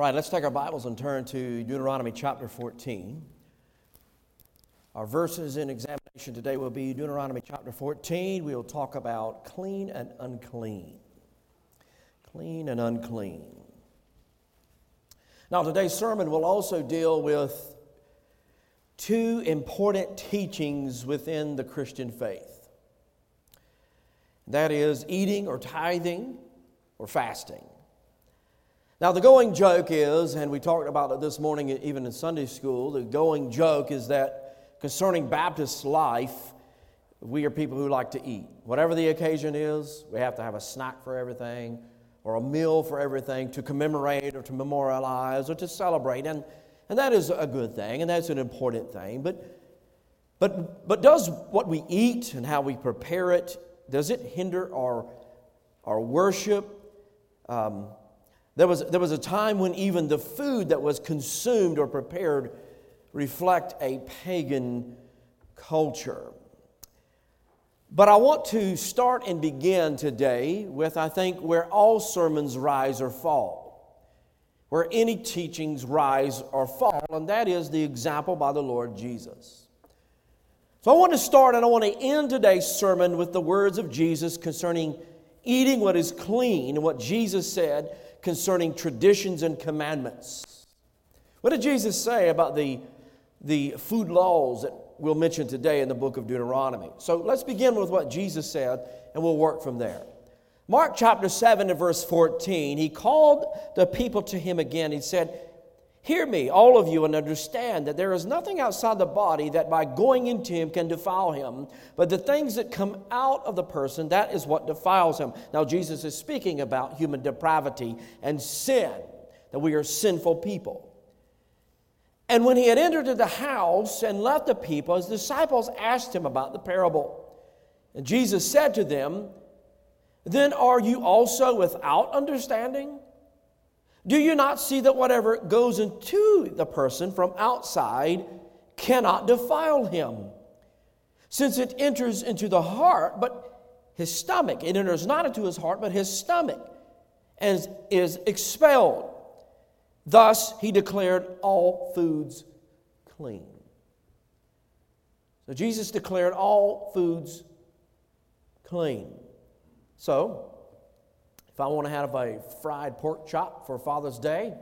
right, let's take our Bibles and turn to Deuteronomy chapter 14. Our verses in examination today will be Deuteronomy chapter 14. We'll talk about clean and unclean. Clean and unclean. Now, today's sermon will also deal with two important teachings within the Christian faith that is, eating or tithing or fasting. Now, the going joke is, and we talked about it this morning even in Sunday school, the going joke is that concerning Baptist life, we are people who like to eat. Whatever the occasion is, we have to have a snack for everything or a meal for everything to commemorate or to memorialize or to celebrate. And, and that is a good thing, and that's an important thing. But, but, but does what we eat and how we prepare it, does it hinder our, our worship? Um, there was, there was a time when even the food that was consumed or prepared reflect a pagan culture. But I want to start and begin today with, I think, where all sermons rise or fall, where any teachings rise or fall, and that is the example by the Lord Jesus. So I want to start and I want to end today's sermon with the words of Jesus concerning eating what is clean and what Jesus said concerning traditions and commandments. What did Jesus say about the, the food laws that we'll mention today in the book of Deuteronomy? So let's begin with what Jesus said, and we'll work from there. Mark chapter 7 and verse 14, he called the people to him again. He said, Hear me, all of you, and understand that there is nothing outside the body that by going into him can defile him, but the things that come out of the person, that is what defiles him. Now, Jesus is speaking about human depravity and sin, that we are sinful people. And when he had entered the house and left the people, his disciples asked him about the parable. And Jesus said to them, Then are you also without understanding? Do you not see that whatever goes into the person from outside cannot defile him? Since it enters into the heart, but his stomach, it enters not into his heart, but his stomach, and is expelled. Thus he declared all foods clean. So Jesus declared all foods clean. So, I want to have a fried pork chop for Father's Day,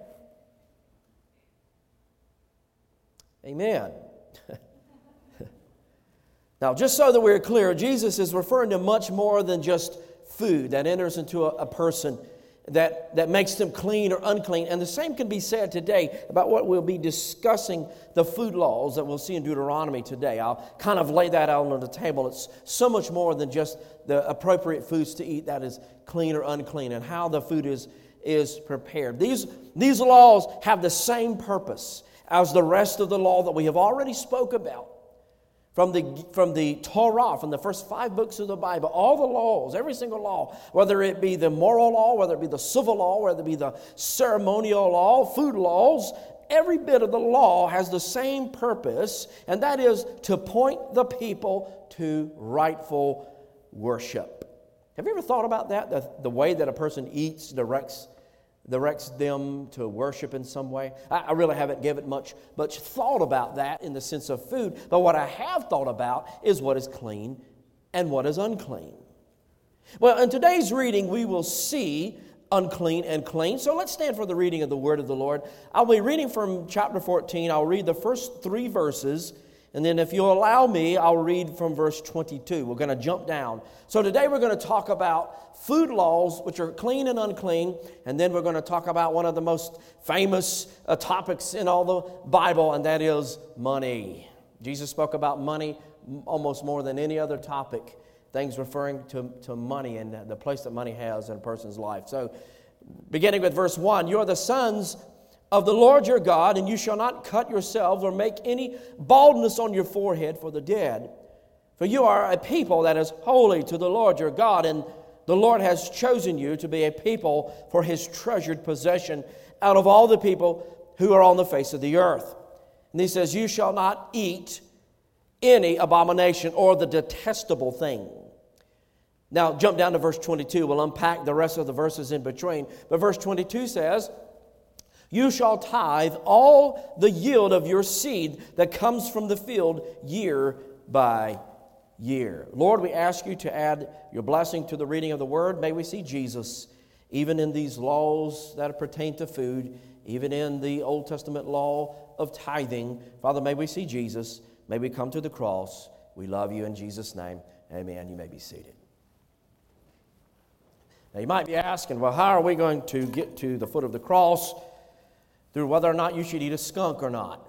amen. now, just so that we're clear, Jesus is referring to much more than just food that enters into a, a person that, that makes them clean or unclean. And the same can be said today about what we'll be discussing the food laws that we'll see in Deuteronomy today. I'll kind of lay that out on the table. It's so much more than just the appropriate foods to eat that is clean or unclean and how the food is, is prepared. These, these laws have the same purpose as the rest of the law that we have already spoke about from the, from the Torah, from the first five books of the Bible, all the laws, every single law, whether it be the moral law, whether it be the civil law, whether it be the ceremonial law, food laws, every bit of the law has the same purpose, and that is to point the people to rightful worship. Have you ever thought about that? The, the way that a person eats directs directs them to worship in some way. I, I, really haven't given much, much thought about that in the sense of food, but what I have thought about is what is clean and what is unclean. Well, in today's reading, we will see unclean and clean. So let's stand for the reading of the word of the Lord. I'll be reading from chapter 14. I'll read the first three verses and then, if you'll allow me, I'll read from verse 22. We're going to jump down. So, today we're going to talk about food laws, which are clean and unclean. And then we're going to talk about one of the most famous uh, topics in all the Bible, and that is money. Jesus spoke about money almost more than any other topic, things referring to, to money and the place that money has in a person's life. So, beginning with verse 1 You are the sons of the Lord your God, and you shall not cut yourselves or make any baldness on your forehead for the dead. For you are a people that is holy to the Lord your God, and the Lord has chosen you to be a people for his treasured possession out of all the people who are on the face of the earth. And he says, You shall not eat any abomination or the detestable thing. Now, jump down to verse 22. We'll unpack the rest of the verses in between. But verse 22 says, You shall tithe all the yield of your seed that comes from the field year by year. Lord, we ask you to add your blessing to the reading of the word. May we see Jesus even in these laws that pertain to food, even in the Old Testament law of tithing. Father, may we see Jesus. May we come to the cross. We love you in Jesus' name. Amen. You may be seated. Now, you might be asking, well, how are we going to get to the foot of the cross? Through whether or not you should eat a skunk or not.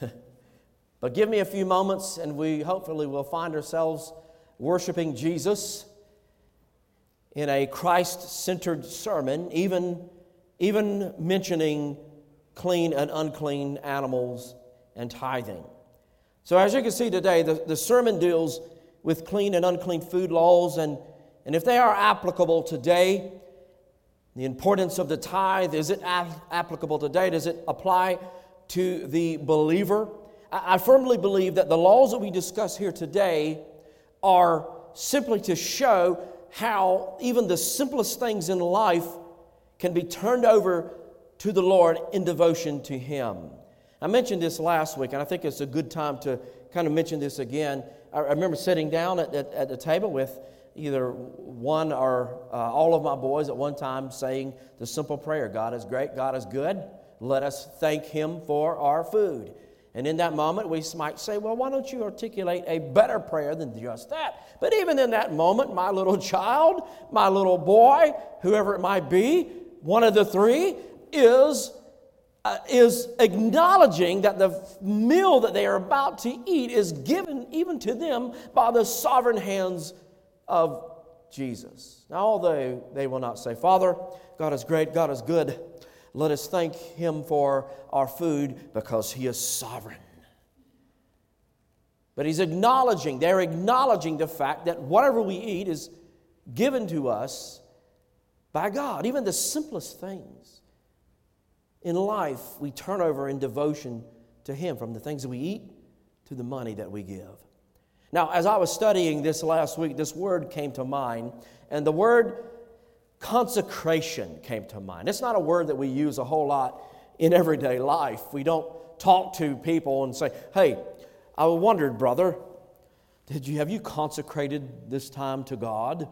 but give me a few moments, and we hopefully will find ourselves worshiping Jesus in a Christ centered sermon, even, even mentioning clean and unclean animals and tithing. So, as you can see today, the, the sermon deals with clean and unclean food laws, and, and if they are applicable today, the importance of the tithe is it applicable today? Does it apply to the believer? I firmly believe that the laws that we discuss here today are simply to show how even the simplest things in life can be turned over to the Lord in devotion to Him. I mentioned this last week, and I think it's a good time to kind of mention this again. I remember sitting down at, at, at the table with either one or uh, all of my boys at one time saying the simple prayer God is great, God is good. Let us thank Him for our food. And in that moment, we might say, Well, why don't you articulate a better prayer than just that? But even in that moment, my little child, my little boy, whoever it might be, one of the three, is, uh, is acknowledging that the meal that they are about to eat is given even to them by the sovereign hands of Jesus. Now, although they will not say, Father, God is great, God is good, let us thank Him for our food because He is sovereign. But He's acknowledging, they're acknowledging the fact that whatever we eat is given to us by God. Even the simplest things in life, we turn over in devotion to Him, from the things that we eat to the money that we give. Now, as I was studying this last week, this word came to mind, and the word consecration came to mind. It's not a word that we use a whole lot in everyday life. We don't talk to people and say, hey, I wondered, brother, did you have you consecrated this time to God?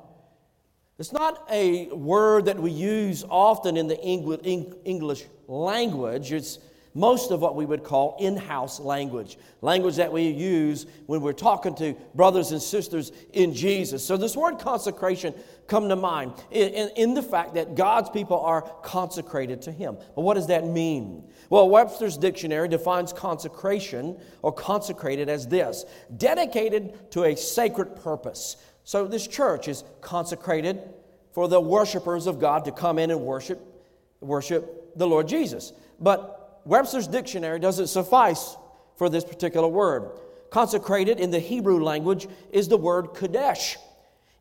It's not a word that we use often in the English language. It's most of what we would call in house language, language that we use when we're talking to brothers and sisters in Jesus. So, this word consecration come to mind in, in, in, the fact that God's people are consecrated to Him. But what does that mean? Well, Webster's dictionary defines consecration or consecrated as this dedicated to a sacred purpose. So, this church is consecrated for the worshipers of God to come in and worship, worship the Lord Jesus. But Webster's dictionary doesn't suffice for this particular word. Consecrated in the Hebrew language is the word Kadesh.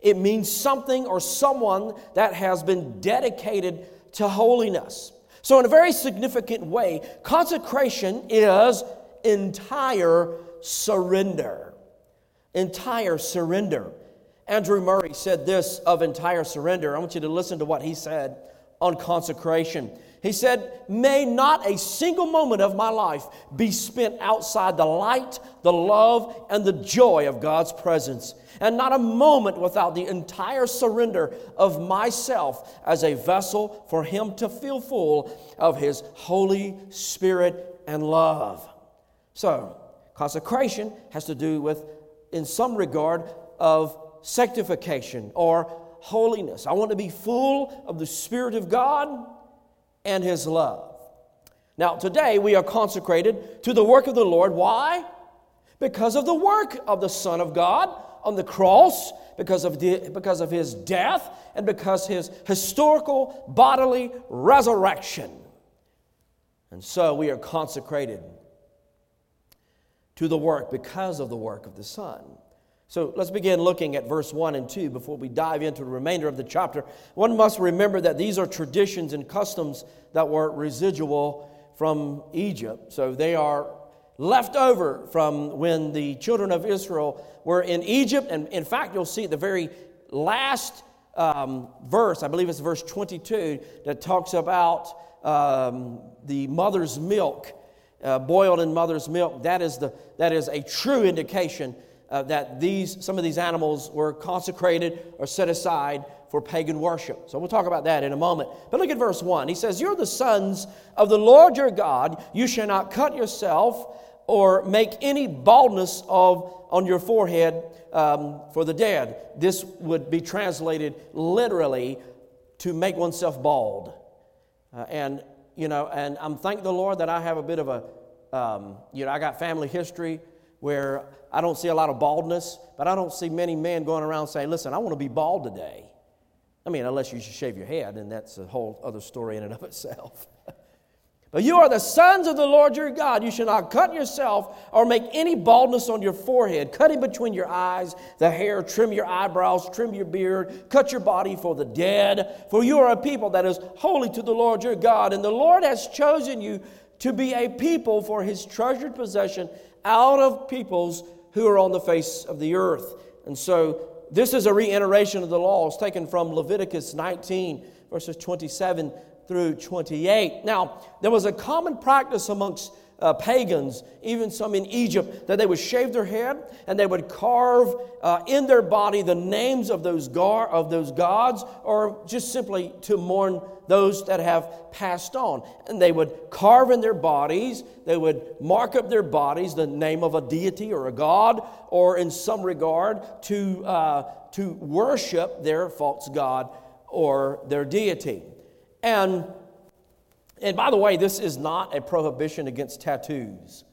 It means something or someone that has been dedicated to holiness. So, in a very significant way, consecration is entire surrender. Entire surrender. Andrew Murray said this of entire surrender. I want you to listen to what he said on consecration. He said, May not a single moment of my life be spent outside the light, the love, and the joy of God's presence, and not a moment without the entire surrender of myself as a vessel for Him to fill full of His Holy Spirit and love. So, consecration has to do with, in some regard, of sanctification or holiness. I want to be full of the Spirit of God and His love. Now, today we are consecrated to the work of the Lord. Why? Because of the work of the Son of God on the cross, because of, the, because of His death, and because His historical bodily resurrection. And so we are consecrated to the work because of the work of the Son. So let's begin looking at verse 1 and 2 before we dive into the remainder of the chapter. One must remember that these are traditions and customs that were residual from Egypt. So they are left over from when the children of Israel were in Egypt. And in fact, you'll see the very last um, verse, I believe it's verse 22, that talks about um, the mother's milk, uh, boiled in mother's milk, that is, the, that is a true indication uh, that these, some of these animals were consecrated or set aside for pagan worship. So we'll talk about that in a moment. But look at verse 1. He says, You're the sons of the Lord your God. You shall not cut yourself or make any baldness of, on your forehead um, for the dead. This would be translated literally to make oneself bald. Uh, and, you know, and I'm thank the Lord that I have a bit of a, um, you know, I got family history where I don't see a lot of baldness, but I don't see many men going around saying, listen, I want to be bald today. I mean, unless you should shave your head, and that's a whole other story in and of itself. but you are the sons of the Lord your God. You shall not cut yourself or make any baldness on your forehead. Cut in between your eyes the hair, trim your eyebrows, trim your beard, cut your body for the dead. For you are a people that is holy to the Lord your God, and the Lord has chosen you to be a people for his treasured possession out of peoples who are on the face of the earth. And so this is a reiteration of the laws taken from Leviticus 19, verses 27 through 28. Now, there was a common practice amongst uh, pagans, even some in Egypt, that they would shave their head and they would carve uh, in their body the names of those, gar- of those gods, or just simply to mourn those that have passed on. And they would carve in their bodies, they would mark up their bodies the name of a deity or a god, or in some regard to, uh, to worship their false god or their deity. And and by the way, this is not a prohibition against tattoos.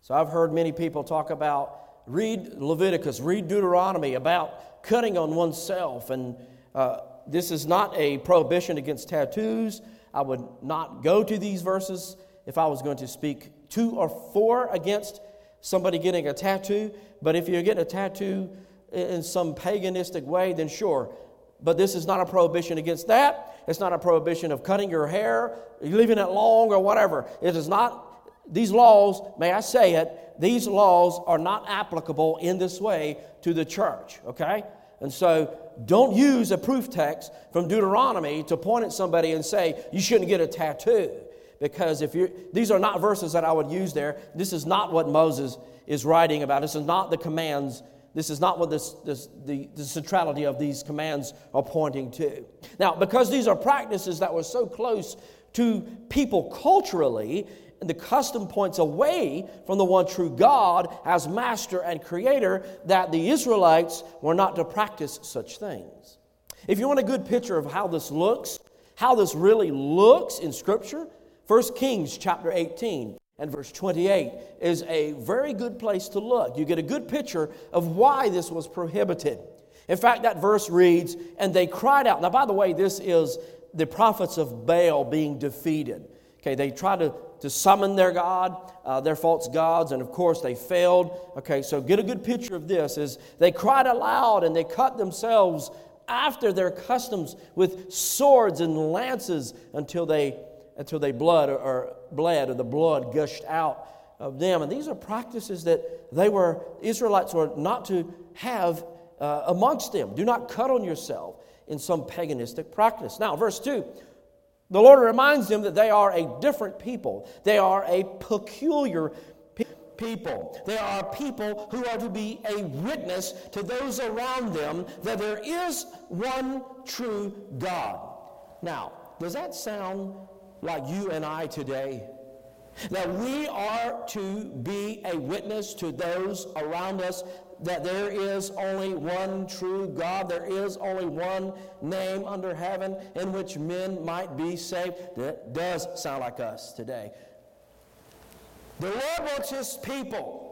So I've heard many people talk about read Leviticus, read Deuteronomy about cutting on oneself. And uh, this is not a prohibition against tattoos. I would not go to these verses if I was going to speak two or four against somebody getting a tattoo. But if you're getting a tattoo in some paganistic way, then sure. But this is not a prohibition against that. It's not a prohibition of cutting your hair, leaving it long, or whatever. It is not, these laws, may I say it, these laws are not applicable in this way to the church, okay? And so don't use a proof text from Deuteronomy to point at somebody and say, you shouldn't get a tattoo. Because if you these are not verses that I would use there. This is not what Moses is writing about. This is not the commands this is not what this, this, the, the centrality of these commands are pointing to. Now, because these are practices that were so close to people culturally, and the custom points away from the one true God as master and creator, that the Israelites were not to practice such things. If you want a good picture of how this looks, how this really looks in Scripture, 1 Kings chapter 18 and verse 28 is a very good place to look. You get a good picture of why this was prohibited. In fact, that verse reads, And they cried out. Now, by the way, this is the prophets of Baal being defeated. Okay, they tried to, to summon their God, uh, their false gods, and of course they failed. Okay, so get a good picture of this is they cried aloud and they cut themselves after their customs with swords and lances until they until they blood or, or bled or the blood gushed out of them. And these are practices that they were, Israelites were not to have uh, amongst them. Do not cut on yourself in some paganistic practice. Now, verse 2 the Lord reminds them that they are a different people, they are a peculiar people. They are people who are to be a witness to those around them that there is one true God. Now, does that sound like you and I today. That we are to be a witness to those around us that there is only one true God, there is only one name under heaven in which men might be saved. That does sound like us today. The Lord wants His people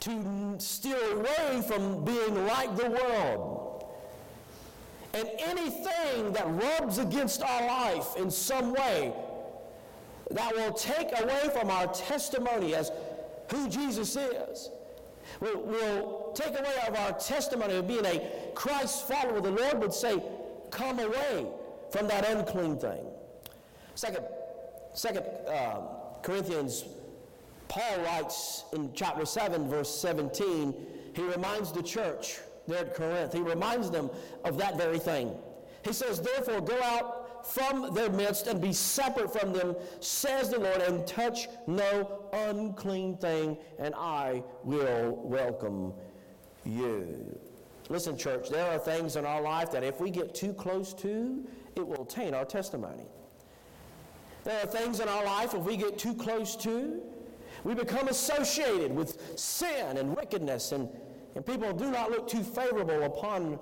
to steer away from being like the world and anything that rubs against our life in some way that will take away from our testimony as who Jesus is, will, will take away of our testimony of being a Christ follower, the Lord would say, come away from that unclean thing. Second, second uh, Corinthians, Paul writes in chapter 7, verse 17, he reminds the church there at Corinth. He reminds them of that very thing. He says, Therefore, go out from their midst and be separate from them, says the Lord, and touch no unclean thing, and I will welcome you. Listen, church, there are things in our life that if we get too close to, it will taint our testimony. There are things in our life if we get too close to, we become associated with sin and wickedness, and, and people do not look too favorable upon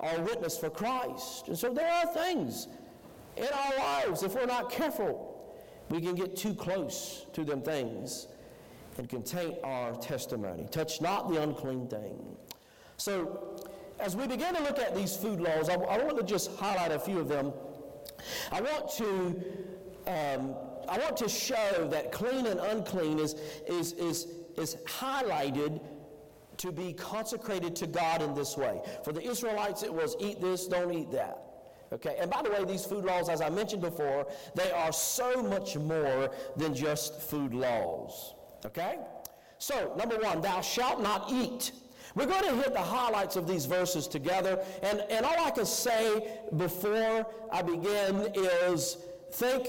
our witness for Christ. And so there are things in our lives, if we're not careful, we can get too close to them things and can taint our testimony. Touch not the unclean thing. So, as we begin to look at these food laws, I, I want to just highlight a few of them. I want to um, I want to show that clean and unclean is, is, is, is highlighted to be consecrated to God in this way. For the Israelites, it was eat this, don't eat that. Okay, and by the way, these food laws, as I mentioned before, they are so much more than just food laws. Okay? So, number one, thou shalt not eat. We're going to hit the highlights of these verses together, and, and all I can say before I begin is thank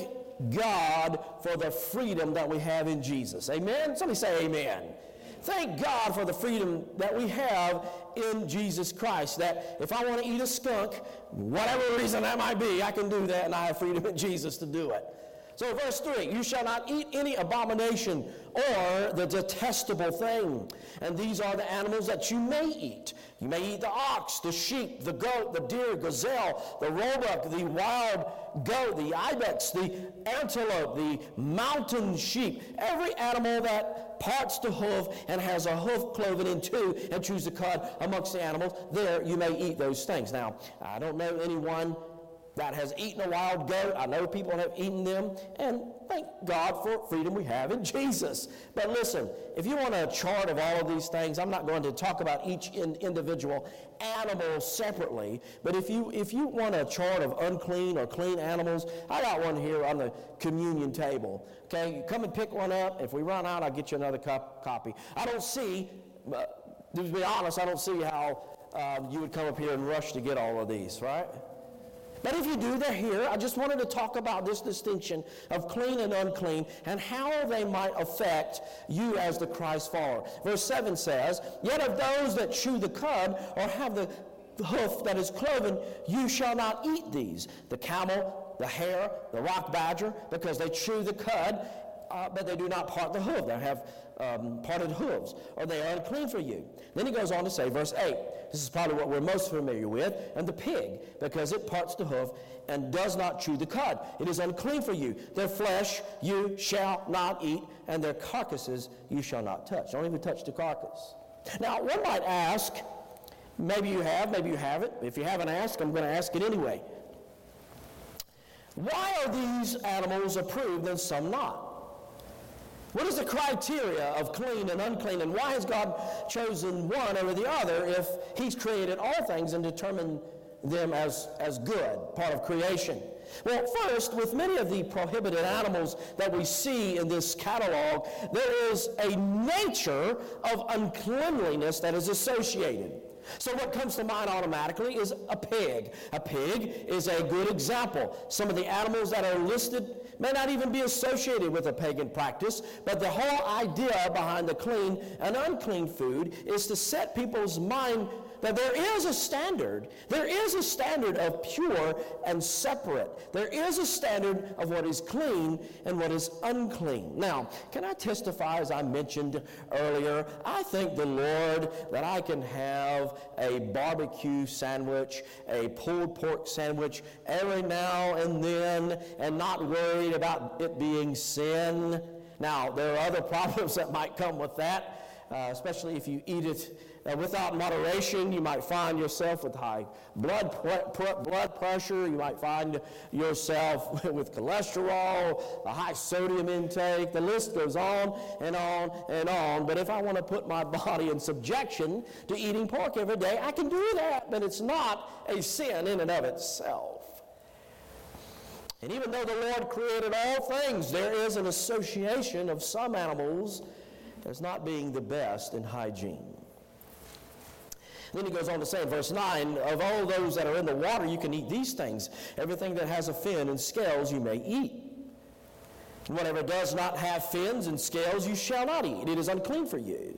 God for the freedom that we have in Jesus. Amen? Somebody say amen. Thank God for the freedom that we have in Jesus Christ. That if I want to eat a skunk, whatever reason that might be, I can do that, and I have freedom in Jesus to do it. So, verse 3 You shall not eat any abomination or the detestable thing. And these are the animals that you may eat. You may eat the ox, the sheep, the goat, the deer, gazelle, the roebuck, the wild goat, the ibex, the antelope, the mountain sheep, every animal that parts the hoof and has a hoof cloven in two and chews the cud amongst the animals, there you may eat those things. Now, I don't know anyone that has eaten a wild goat. I know people have eaten them, and thank God for freedom we have in Jesus. But listen, if you want a chart of all of these things, I'm not going to talk about each in individual animal separately. But if you if you want a chart of unclean or clean animals, I got one here on the communion table. Okay, come and pick one up. If we run out, I'll get you another cop- copy. I don't see. Uh, to be honest, I don't see how um, you would come up here and rush to get all of these, right? But if you do, they're here. I just wanted to talk about this distinction of clean and unclean and how they might affect you as the Christ follower. Verse 7 says, Yet of those that chew the cud or have the hoof that is cloven, you shall not eat these. The camel, the hare, the rock badger, because they chew the cud, uh, but they do not part the hoof. They have um, parted hooves, or they are unclean for you. Then he goes on to say, verse 8, this is probably what we're most familiar with, and the pig, because it parts the hoof and does not chew the cud. It is unclean for you. Their flesh you shall not eat, and their carcasses you shall not touch. Don't even touch the carcass. Now, one might ask, maybe you have, maybe you haven't. If you haven't asked, I'm going to ask it anyway. Why are these animals approved and some not? What is the criteria of clean and unclean, and why has God chosen one over the other if He's created all things and determined them as, as good, part of creation? Well, first, with many of the prohibited animals that we see in this catalog, there is a nature of uncleanliness that is associated. So, what comes to mind automatically is a pig. A pig is a good example. Some of the animals that are listed may not even be associated with a pagan practice, but the whole idea behind the clean and unclean food is to set people's mind that there is a standard. There is a standard of pure and separate. There is a standard of what is clean and what is unclean. Now, can I testify, as I mentioned earlier, I thank the Lord that I can have a barbecue sandwich, a pulled pork sandwich every now and then and not worried about it being sin. Now, there are other problems that might come with that. Uh, especially if you eat it without moderation, you might find yourself with high blood, blood pressure. You might find yourself with cholesterol, a high sodium intake. The list goes on and on and on. But if I want to put my body in subjection to eating pork every day, I can do that. But it's not a sin in and of itself. And even though the Lord created all things, there is an association of some animals as not being the best in hygiene. Then he goes on to say in verse 9, Of all those that are in the water, you can eat these things. Everything that has a fin and scales you may eat. Whatever does not have fins and scales you shall not eat. It is unclean for you.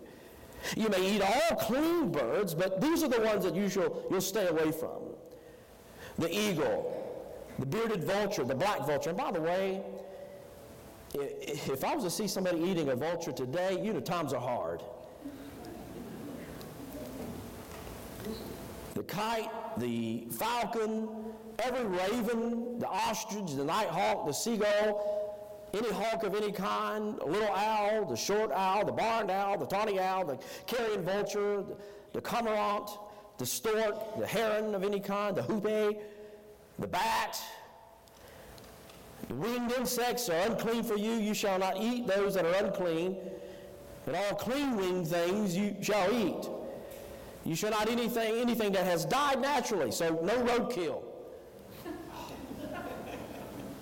You may eat all clean birds, but these are the ones that you shall, you'll stay away from. The eagle, the bearded vulture, the black vulture. And by the way, if I was to see somebody eating a vulture today, you know times are hard. The kite, the falcon, every raven, the ostrich, the nighthawk, the seagull, any hawk of any kind, a little owl, the short owl, the barned owl, the tawny owl, the carrion vulture, the, the cormorant, the stork, the heron of any kind, the hoopoe, the bat, the winged insects are unclean for you. You shall not eat those that are unclean. But all clean winged things you shall eat. You shall not eat anything, anything that has died naturally. So no roadkill.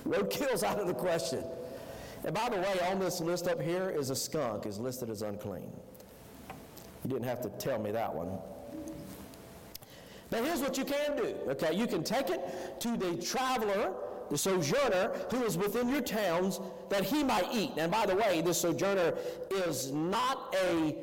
Roadkill's out of the question. And by the way, on this list up here is a skunk is listed as unclean. You didn't have to tell me that one. But here's what you can do. Okay, you can take it to the traveler the sojourner who is within your towns, that he might eat. And by the way, this sojourner is not a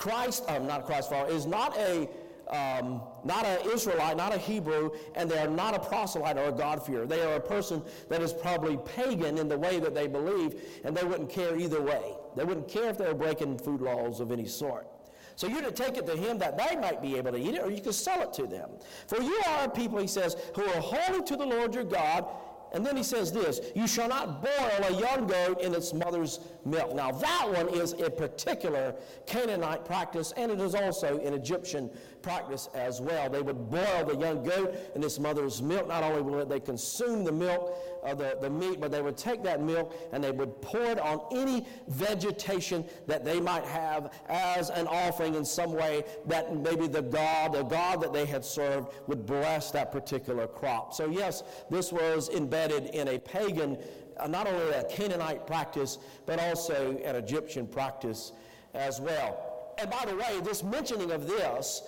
Christ, um, not Christ follower, is not a um, not an Israelite, not a Hebrew, and they are not a proselyte or a God-fearer. They are a person that is probably pagan in the way that they believe, and they wouldn't care either way. They wouldn't care if they were breaking food laws of any sort. So you're to take it to him that they might be able to eat it, or you could sell it to them. For you are a people, he says, who are holy to the Lord your God, and then he says this You shall not boil a young goat in its mother's milk. Now, that one is a particular Canaanite practice, and it is also an Egyptian practice as well. They would boil the young goat in its mother's milk. Not only would they consume the milk, of the, the meat, but they would take that milk and they would pour it on any vegetation that they might have as an offering in some way that maybe the God, the God that they had served, would bless that particular crop. So, yes, this was embedded in a pagan, uh, not only a Canaanite practice, but also an Egyptian practice as well. And by the way, this mentioning of this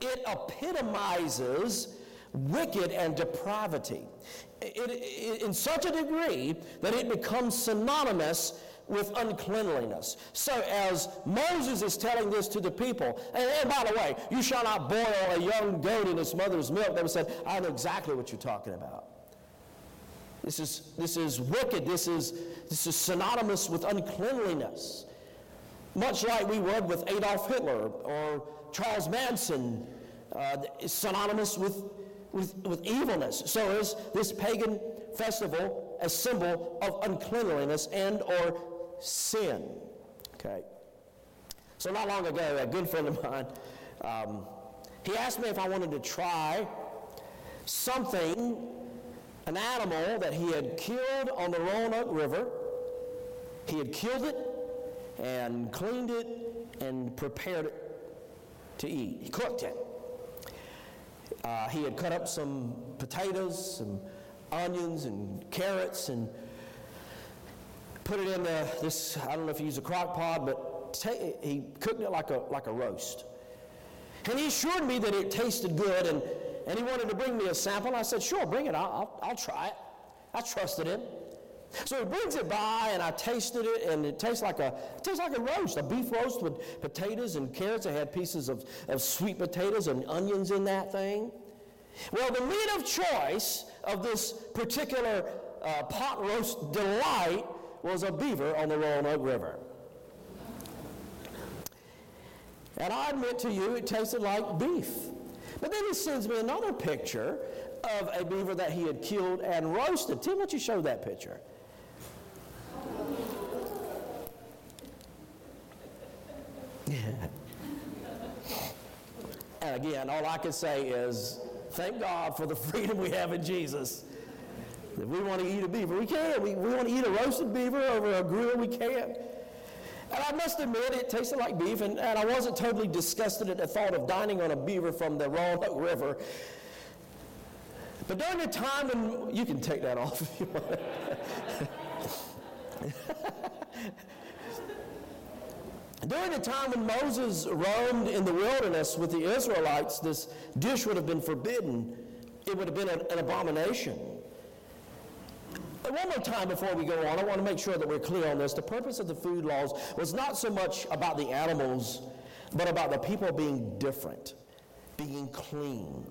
it epitomizes wicked and depravity it, it, in such a degree that it becomes synonymous with uncleanliness. So, as Moses is telling this to the people, and, and, by the way, you shall not boil a young goat in its mother's milk, they would say, I know exactly what you're talking about. This is, this is wicked. This is, this is synonymous with uncleanliness. Much like we would with Adolf Hitler or Charles Manson, uh, synonymous with, with, with evilness. So is this pagan festival a symbol of uncleanliness and or sin. Okay. So not long ago, a good friend of mine, um, he asked me if I wanted to try something, an animal that he had killed on the Roanoke River. He had killed it and cleaned it and prepared it to eat. He cooked it. Uh, he had cut up some potatoes, some onions, and carrots, and put it in the, this, I don't know if he used a crock pot, but he cooked it like a, like a roast. And he assured me that it tasted good, and, and he wanted to bring me a sample. I said, sure, bring it. I'll, I'll, I'll try it. I trusted him. So he brings it by, and I tasted it, and it tastes like a it tastes like a roast, a beef roast with potatoes and carrots. I had pieces of, of sweet potatoes and onions in that thing. Well, the meat of choice of this particular uh, pot roast delight was a beaver on the Roanoke River. And I admit to you, it tasted like beef. But then he sends me another picture of a beaver that he had killed and roasted. Tim, why don't you show that picture? And again, all I can say is thank God for the freedom we have in Jesus. If we want to eat a beaver, we can. We, we want to eat a roasted beaver over a grill, we can. And I must admit, it tasted like beef, and, and I wasn't totally disgusted at the thought of dining on a beaver from the Roanoke River. But during the time when, you can take that off if you want. During the time when Moses roamed in the wilderness with the Israelites, this dish would have been forbidden. It would have been an, an abomination. One more time before we go on, I want to make sure that we're clear on this. The purpose of the food laws was not so much about the animals, but about the people being different, being clean.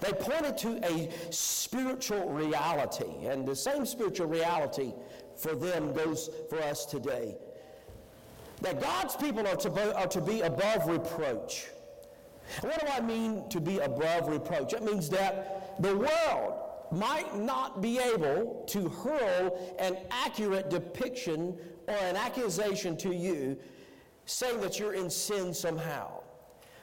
They pointed to a spiritual reality, and the same spiritual reality for them goes for us today that God's people are to, are to be above reproach. what do I mean to be above reproach? It means that the world might not be able to hurl an accurate depiction or an accusation to you saying that you're in sin somehow.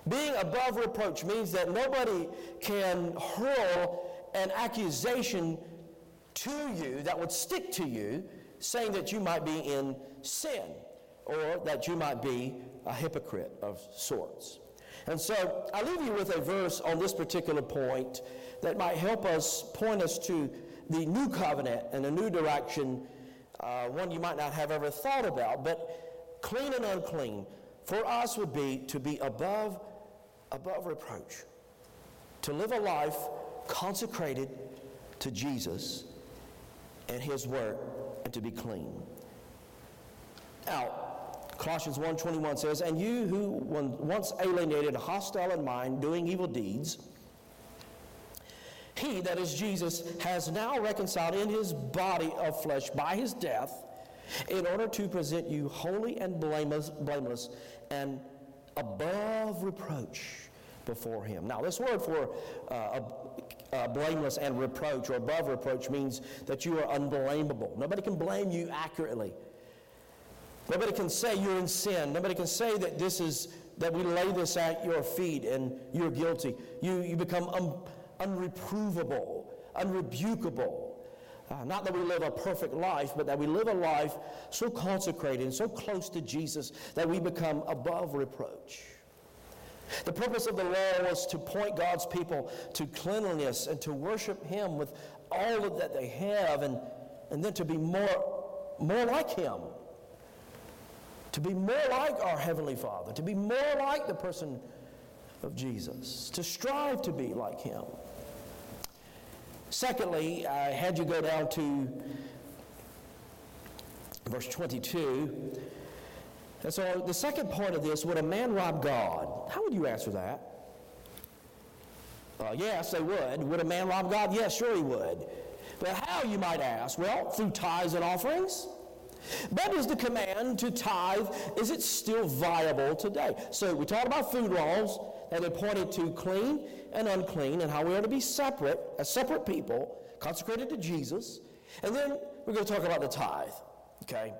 Being above reproach means that nobody can hurl an accusation to you that would stick to you saying that you might be in sin or that you might be a hypocrite of sorts. And so I leave you with a verse on this particular point that might help us point us to the new covenant and a new direction, uh, one you might not have ever thought about. But clean and unclean for us would be to be above, above reproach, to live a life consecrated to Jesus and His Word, and to be clean. Now, Colossians 1.21 says, And you who once alienated, hostile in mind, doing evil deeds, he, that is Jesus, has now reconciled in his body of flesh by his death in order to present you holy and blameless, blameless and above reproach before him. Now, this word for uh, uh, blameless and reproach or above reproach means that you are unblameable. Nobody can blame you accurately. Nobody can say you're in sin. Nobody can say that this is that we lay this at your feet and you're guilty. You, you become un, unreprovable, unrebukable. Uh, not that we live a perfect life, but that we live a life so consecrated and so close to Jesus that we become above reproach. The purpose of the law was to point God's people to cleanliness and to worship Him with all that they have and, and then to be more, more like Him to be more like our Heavenly Father, to be more like the person of Jesus, to strive to be like Him. Secondly, I had you go down to verse 22. And so the second part of this, would a man rob God? How would you answer that? Uh, yes, they would. Would a man rob God? Yes, sure he would. But how, you might ask? Well, through tithes and offerings. But is the command to tithe, is it still viable today? So we talked about food laws that they pointed to clean and unclean and how we are to be separate, as separate people, consecrated to Jesus. And then we're going to talk about the tithe, okay?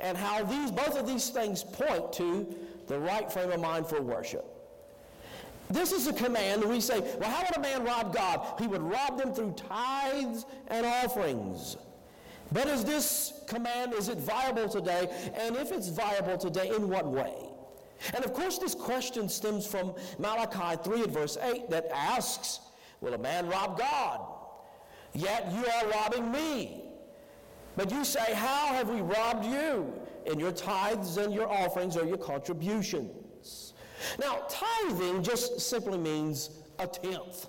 And how these, both of these things point to the right frame of mind for worship. This is a command, and we say, well, how would a man rob God? He would rob them through tithes and offerings. But is this command, is it viable today? And if it's viable today, in what way? And of course, this question stems from Malachi 3 and verse 8 that asks, Will a man rob God? Yet you are robbing me. But you say, How have we robbed you? In your tithes and your offerings or your contributions. Now, tithing just simply means a tenth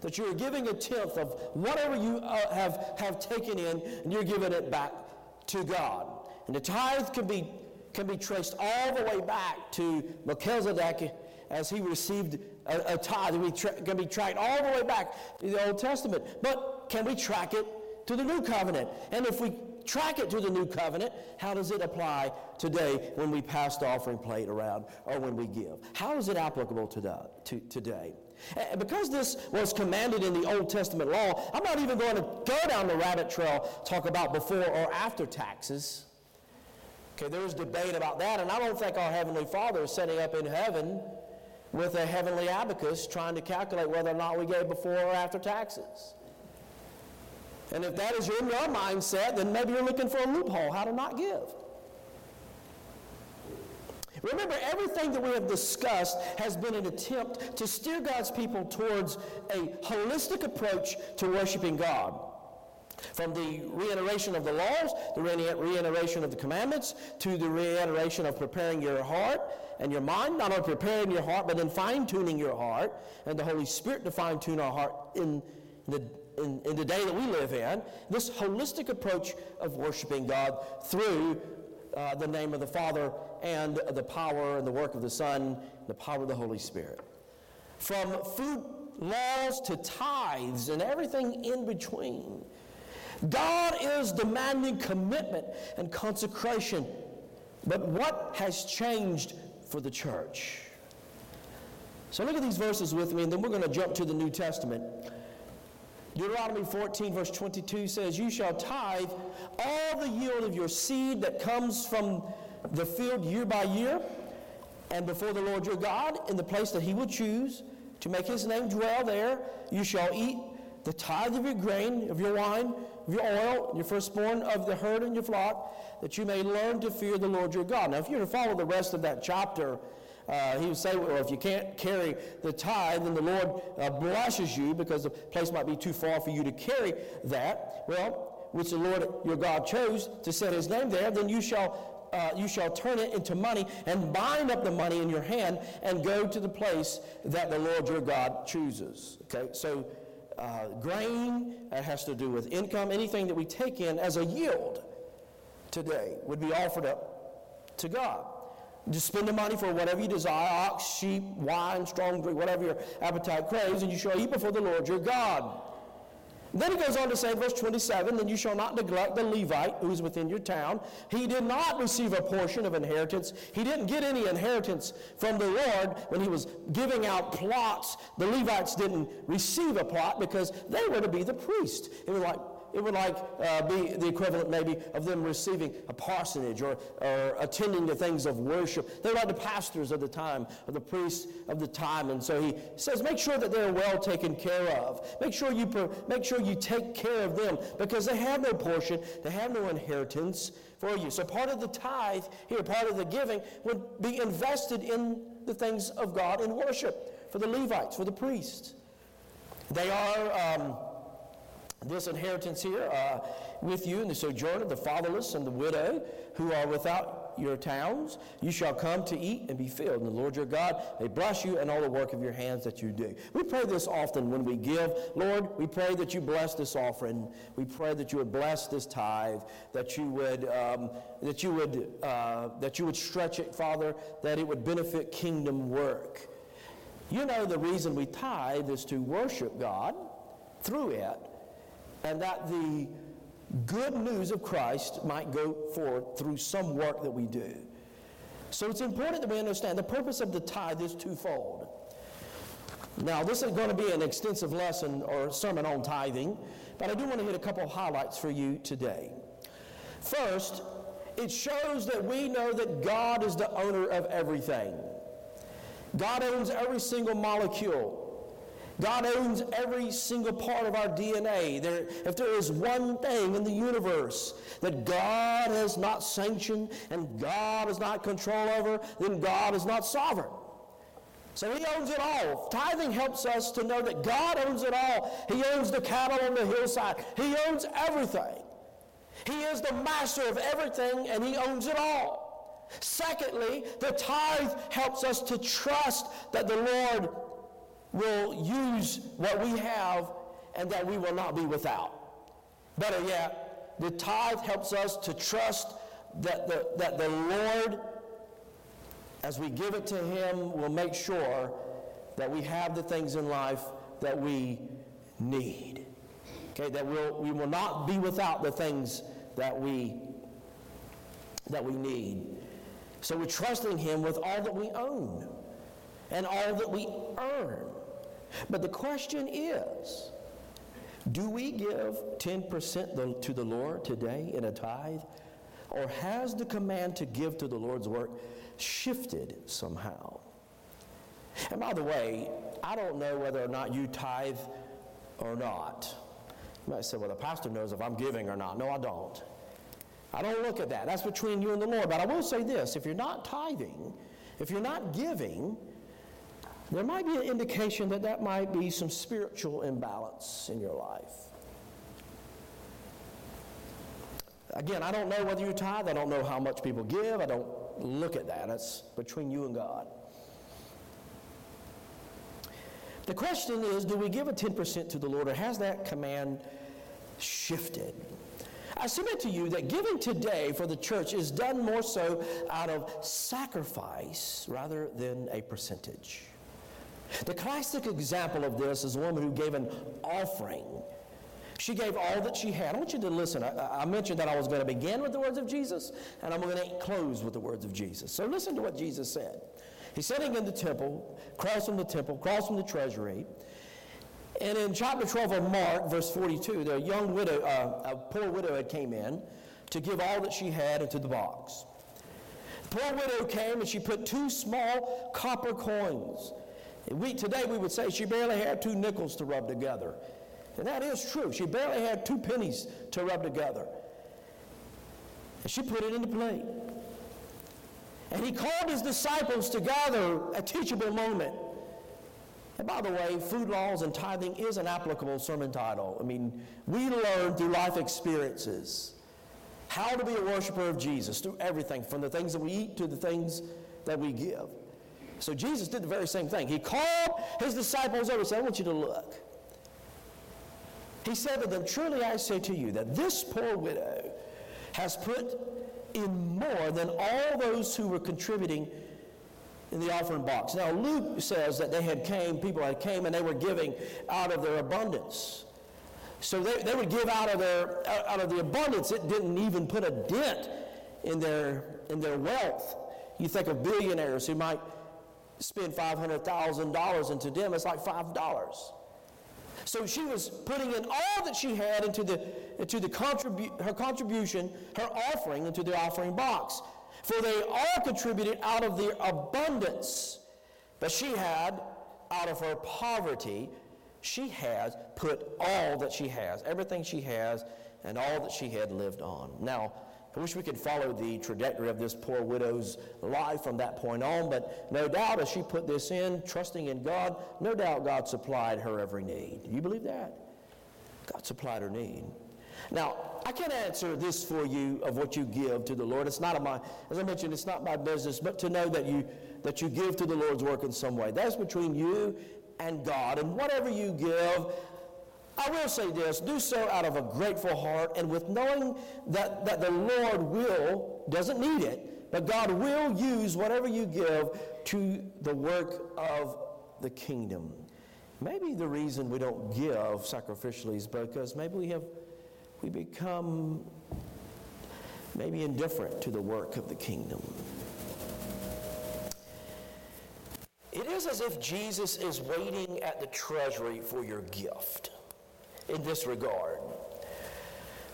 that you're giving a tenth of whatever you uh, have, have taken in, and you're giving it back to God. And the tithe can be, can be traced all the way back to Melchizedek as he received a, a tithe. We tra- can be tracked all the way back to the Old Testament. But can we track it to the New Covenant? And if we track it to the New Covenant, how does it apply today when we pass the offering plate around or when we give? How is it applicable to, to today? And because this was commanded in the Old Testament law, I'm not even going to go down the rabbit trail, talk about before or after taxes. Okay, there's debate about that, and I don't think our Heavenly Father is sitting up in heaven with a heavenly abacus trying to calculate whether or not we gave before or after taxes. And if that is in your mindset, then maybe you're looking for a loophole how to not give. Remember, everything that we have discussed has been an attempt to steer God's people towards a holistic approach to worshiping God. From the reiteration of the laws, the reiteration of the commandments, to the reiteration of preparing your heart and your mind, not only preparing your heart, but then fine tuning your heart, and the Holy Spirit to fine tune our heart in the, in, in the day that we live in. This holistic approach of worshiping God through uh, the name of the Father and the power and the work of the Son, the power of the Holy Spirit. From food laws to tithes and everything in between. God is demanding commitment and consecration. But what has changed for the church? So look at these verses with me, and then we're going to jump to the New Testament. Deuteronomy 14, verse 22 says, You shall tithe all the yield of your seed that comes from the field year by year, and before the Lord your God, in the place that he will choose, to make his name dwell there. You shall eat the tithe of your grain, of your wine, of your oil, your firstborn of the herd and your flock, that you may learn to fear the Lord your God. Now, if you were to follow the rest of that chapter, uh, he would say, well, if you can't carry the tithe, then the Lord uh, blesses you because the place might be too far for you to carry that. Well, which the Lord your God chose to set his name there, then you shall uh, you shall turn it into money and bind up the money in your hand and go to the place that the Lord your God chooses. Okay, so uh, grain that has to do with income, anything that we take in as a yield today would be offered up to God. Just spend the money for whatever you desire ox, sheep, wine, strong drink, whatever your appetite craves, and you shall eat before the Lord your God. Then he goes on to say, verse 27, Then you shall not neglect the Levite who is within your town. He did not receive a portion of inheritance. He didn't get any inheritance from the Lord when he was giving out plots. The Levites didn't receive a plot because they were to be the priest. It was like it would like uh, be the equivalent maybe of them receiving a parsonage or, or attending the things of worship. They're like the pastors of the time, or the priests of the time. And so he says, make sure that they're well taken care of. Make sure you, per, make sure you take care of them because they have no portion, they have no inheritance for you. So part of the tithe here, part of the giving, would be invested in the things of God in worship for the Levites, for the priests. They are. Um, this inheritance here uh, with you and the sojourner, the fatherless, and the widow who are without your towns. You shall come to eat and be filled. And the Lord your God may bless you and all the work of your hands that you do. We pray this often when we give. Lord, we pray that you bless this offering. We pray that you would bless this tithe, that you would, um, that you would, uh, that you would stretch it, Father, that it would benefit kingdom work. You know the reason we tithe is to worship God through it and that the good news of Christ might go forth through some work that we do. So it's important that we understand the purpose of the tithe is twofold. Now, this is going to be an extensive lesson or sermon on tithing, but I do want to hit a couple of highlights for you today. First, it shows that we know that God is the owner of everything. God owns every single molecule. God owns every single part of our DNA. There, if there is one thing in the universe that God has not sanctioned and God has not control over, then God is not sovereign. So he owns it all. Tithing helps us to know that God owns it all. He owns the cattle on the hillside. He owns everything. He is the master of everything and he owns it all. Secondly, the tithe helps us to trust that the Lord will use what we have and that we will not be without. Better yet, the tithe helps us to trust that the, that the Lord, as we give it to Him, will make sure that we have the things in life that we need. Okay, that we'll, we will not be without the things that we, that we need. So we're trusting Him with all that we own and all that we earn. But the question is do we give 10% to the Lord today in a tithe? Or has the command to give to the Lord's work shifted somehow? And by the way, I don't know whether or not you tithe or not. You might say, well, the pastor knows if I'm giving or not. No, I don't. I don't look at that. That's between you and the Lord. But I will say this if you're not tithing, if you're not giving, there might be an indication that that might be some spiritual imbalance in your life. Again, I don't know whether you tithe. I don't know how much people give. I don't look at that. It's between you and God. The question is do we give a 10% to the Lord, or has that command shifted? I submit to you that giving today for the church is done more so out of sacrifice rather than a percentage. The classic example of this is a woman who gave an offering. She gave all that she had. I want you to listen. I, I mentioned that I was going to begin with the words of Jesus, and I'm going to close with the words of Jesus. So listen to what Jesus said. He's sitting in the temple, across from the temple, across from the treasury. And in chapter 12 of Mark, verse 42, the young widow, uh, a poor widow had came in to give all that she had into the box. The poor widow came and she put two small copper coins. We, today we would say she barely had two nickels to rub together. And that is true. She barely had two pennies to rub together. And she put it in the plate. And he called his disciples to gather a teachable moment. And by the way, food laws and tithing is an applicable sermon title. I mean, we learn through life experiences how to be a worshiper of Jesus through everything, from the things that we eat to the things that we give. So Jesus did the very same thing. He called his disciples over and said, I want you to look. He said to them, Truly I say to you that this poor widow has put in more than all those who were contributing in the offering box. Now Luke says that they had came, people had came and they were giving out of their abundance. So they, they would give out of their out of the abundance. It didn't even put a dent in their in their wealth. You think of billionaires who might spend five hundred thousand dollars into them, it's like five dollars. So she was putting in all that she had into the into the contribu- her contribution, her offering into the offering box. For they all contributed out of their abundance. But she had, out of her poverty, she has put all that she has, everything she has, and all that she had lived on. Now, I wish we could follow the trajectory of this poor widow's life from that point on, but no doubt as she put this in, trusting in God, no doubt God supplied her every need. Do you believe that? God supplied her need. Now, I can't answer this for you of what you give to the Lord. It's not my, as I mentioned, it's not my business, but to know that you that you give to the Lord's work in some way. That's between you and God. And whatever you give, I will say this, do so out of a grateful heart and with knowing that, that the Lord will, doesn't need it, but God will use whatever you give to the work of the kingdom. Maybe the reason we don't give sacrificially is because maybe we have we become maybe indifferent to the work of the kingdom. It is as if Jesus is waiting at the treasury for your gift in this regard.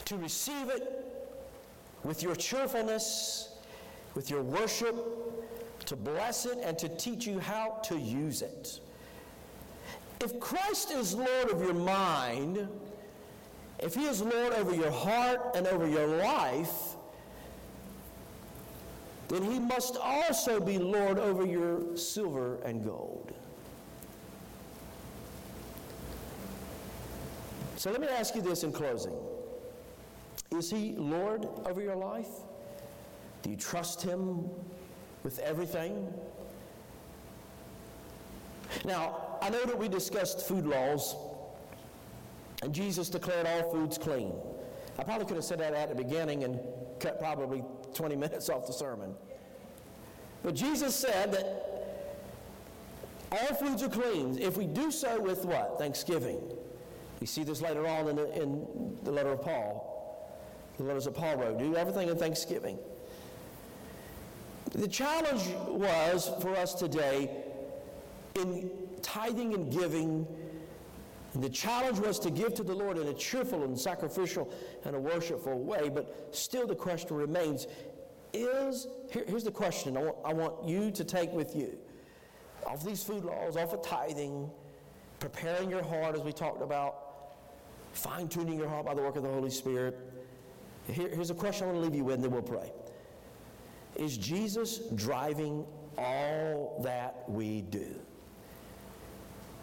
To receive it with your cheerfulness, with your worship, to bless it, and to teach you how to use it. If Christ is Lord of your mind, if He is Lord over your heart and over your life, then He must also be Lord over your silver and gold. So let me ask you this in closing Is He Lord over your life? Do you trust Him with everything? Now, I know that we discussed food laws and Jesus declared all foods clean. I probably could have said that at the beginning and cut probably 20 minutes off the sermon. But Jesus said that all foods are clean if we do so with what? Thanksgiving. We see this later on in the, in the letter of Paul, the letters that Paul wrote. Do everything in thanksgiving. The challenge was for us today in tithing and giving and the challenge was to give to the Lord in a cheerful and sacrificial and a worshipful way, but still the question remains is, here, here's the question I want, I want you to take with you. Off these food laws, off of tithing, preparing your heart as we talked about, fine tuning your heart by the work of the Holy Spirit. Here, here's a question I want to leave you with, and then we'll pray. Is Jesus driving all that we do?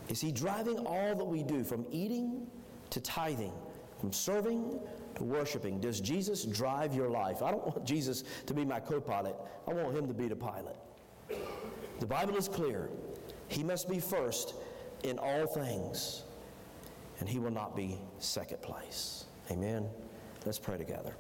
Is He driving all that we do from eating to tithing, from serving to worshiping? Does Jesus drive your life? I don't want Jesus to be my co pilot, I want Him to be the pilot. The Bible is clear He must be first in all things and he will not be second place. Amen. Let's pray together.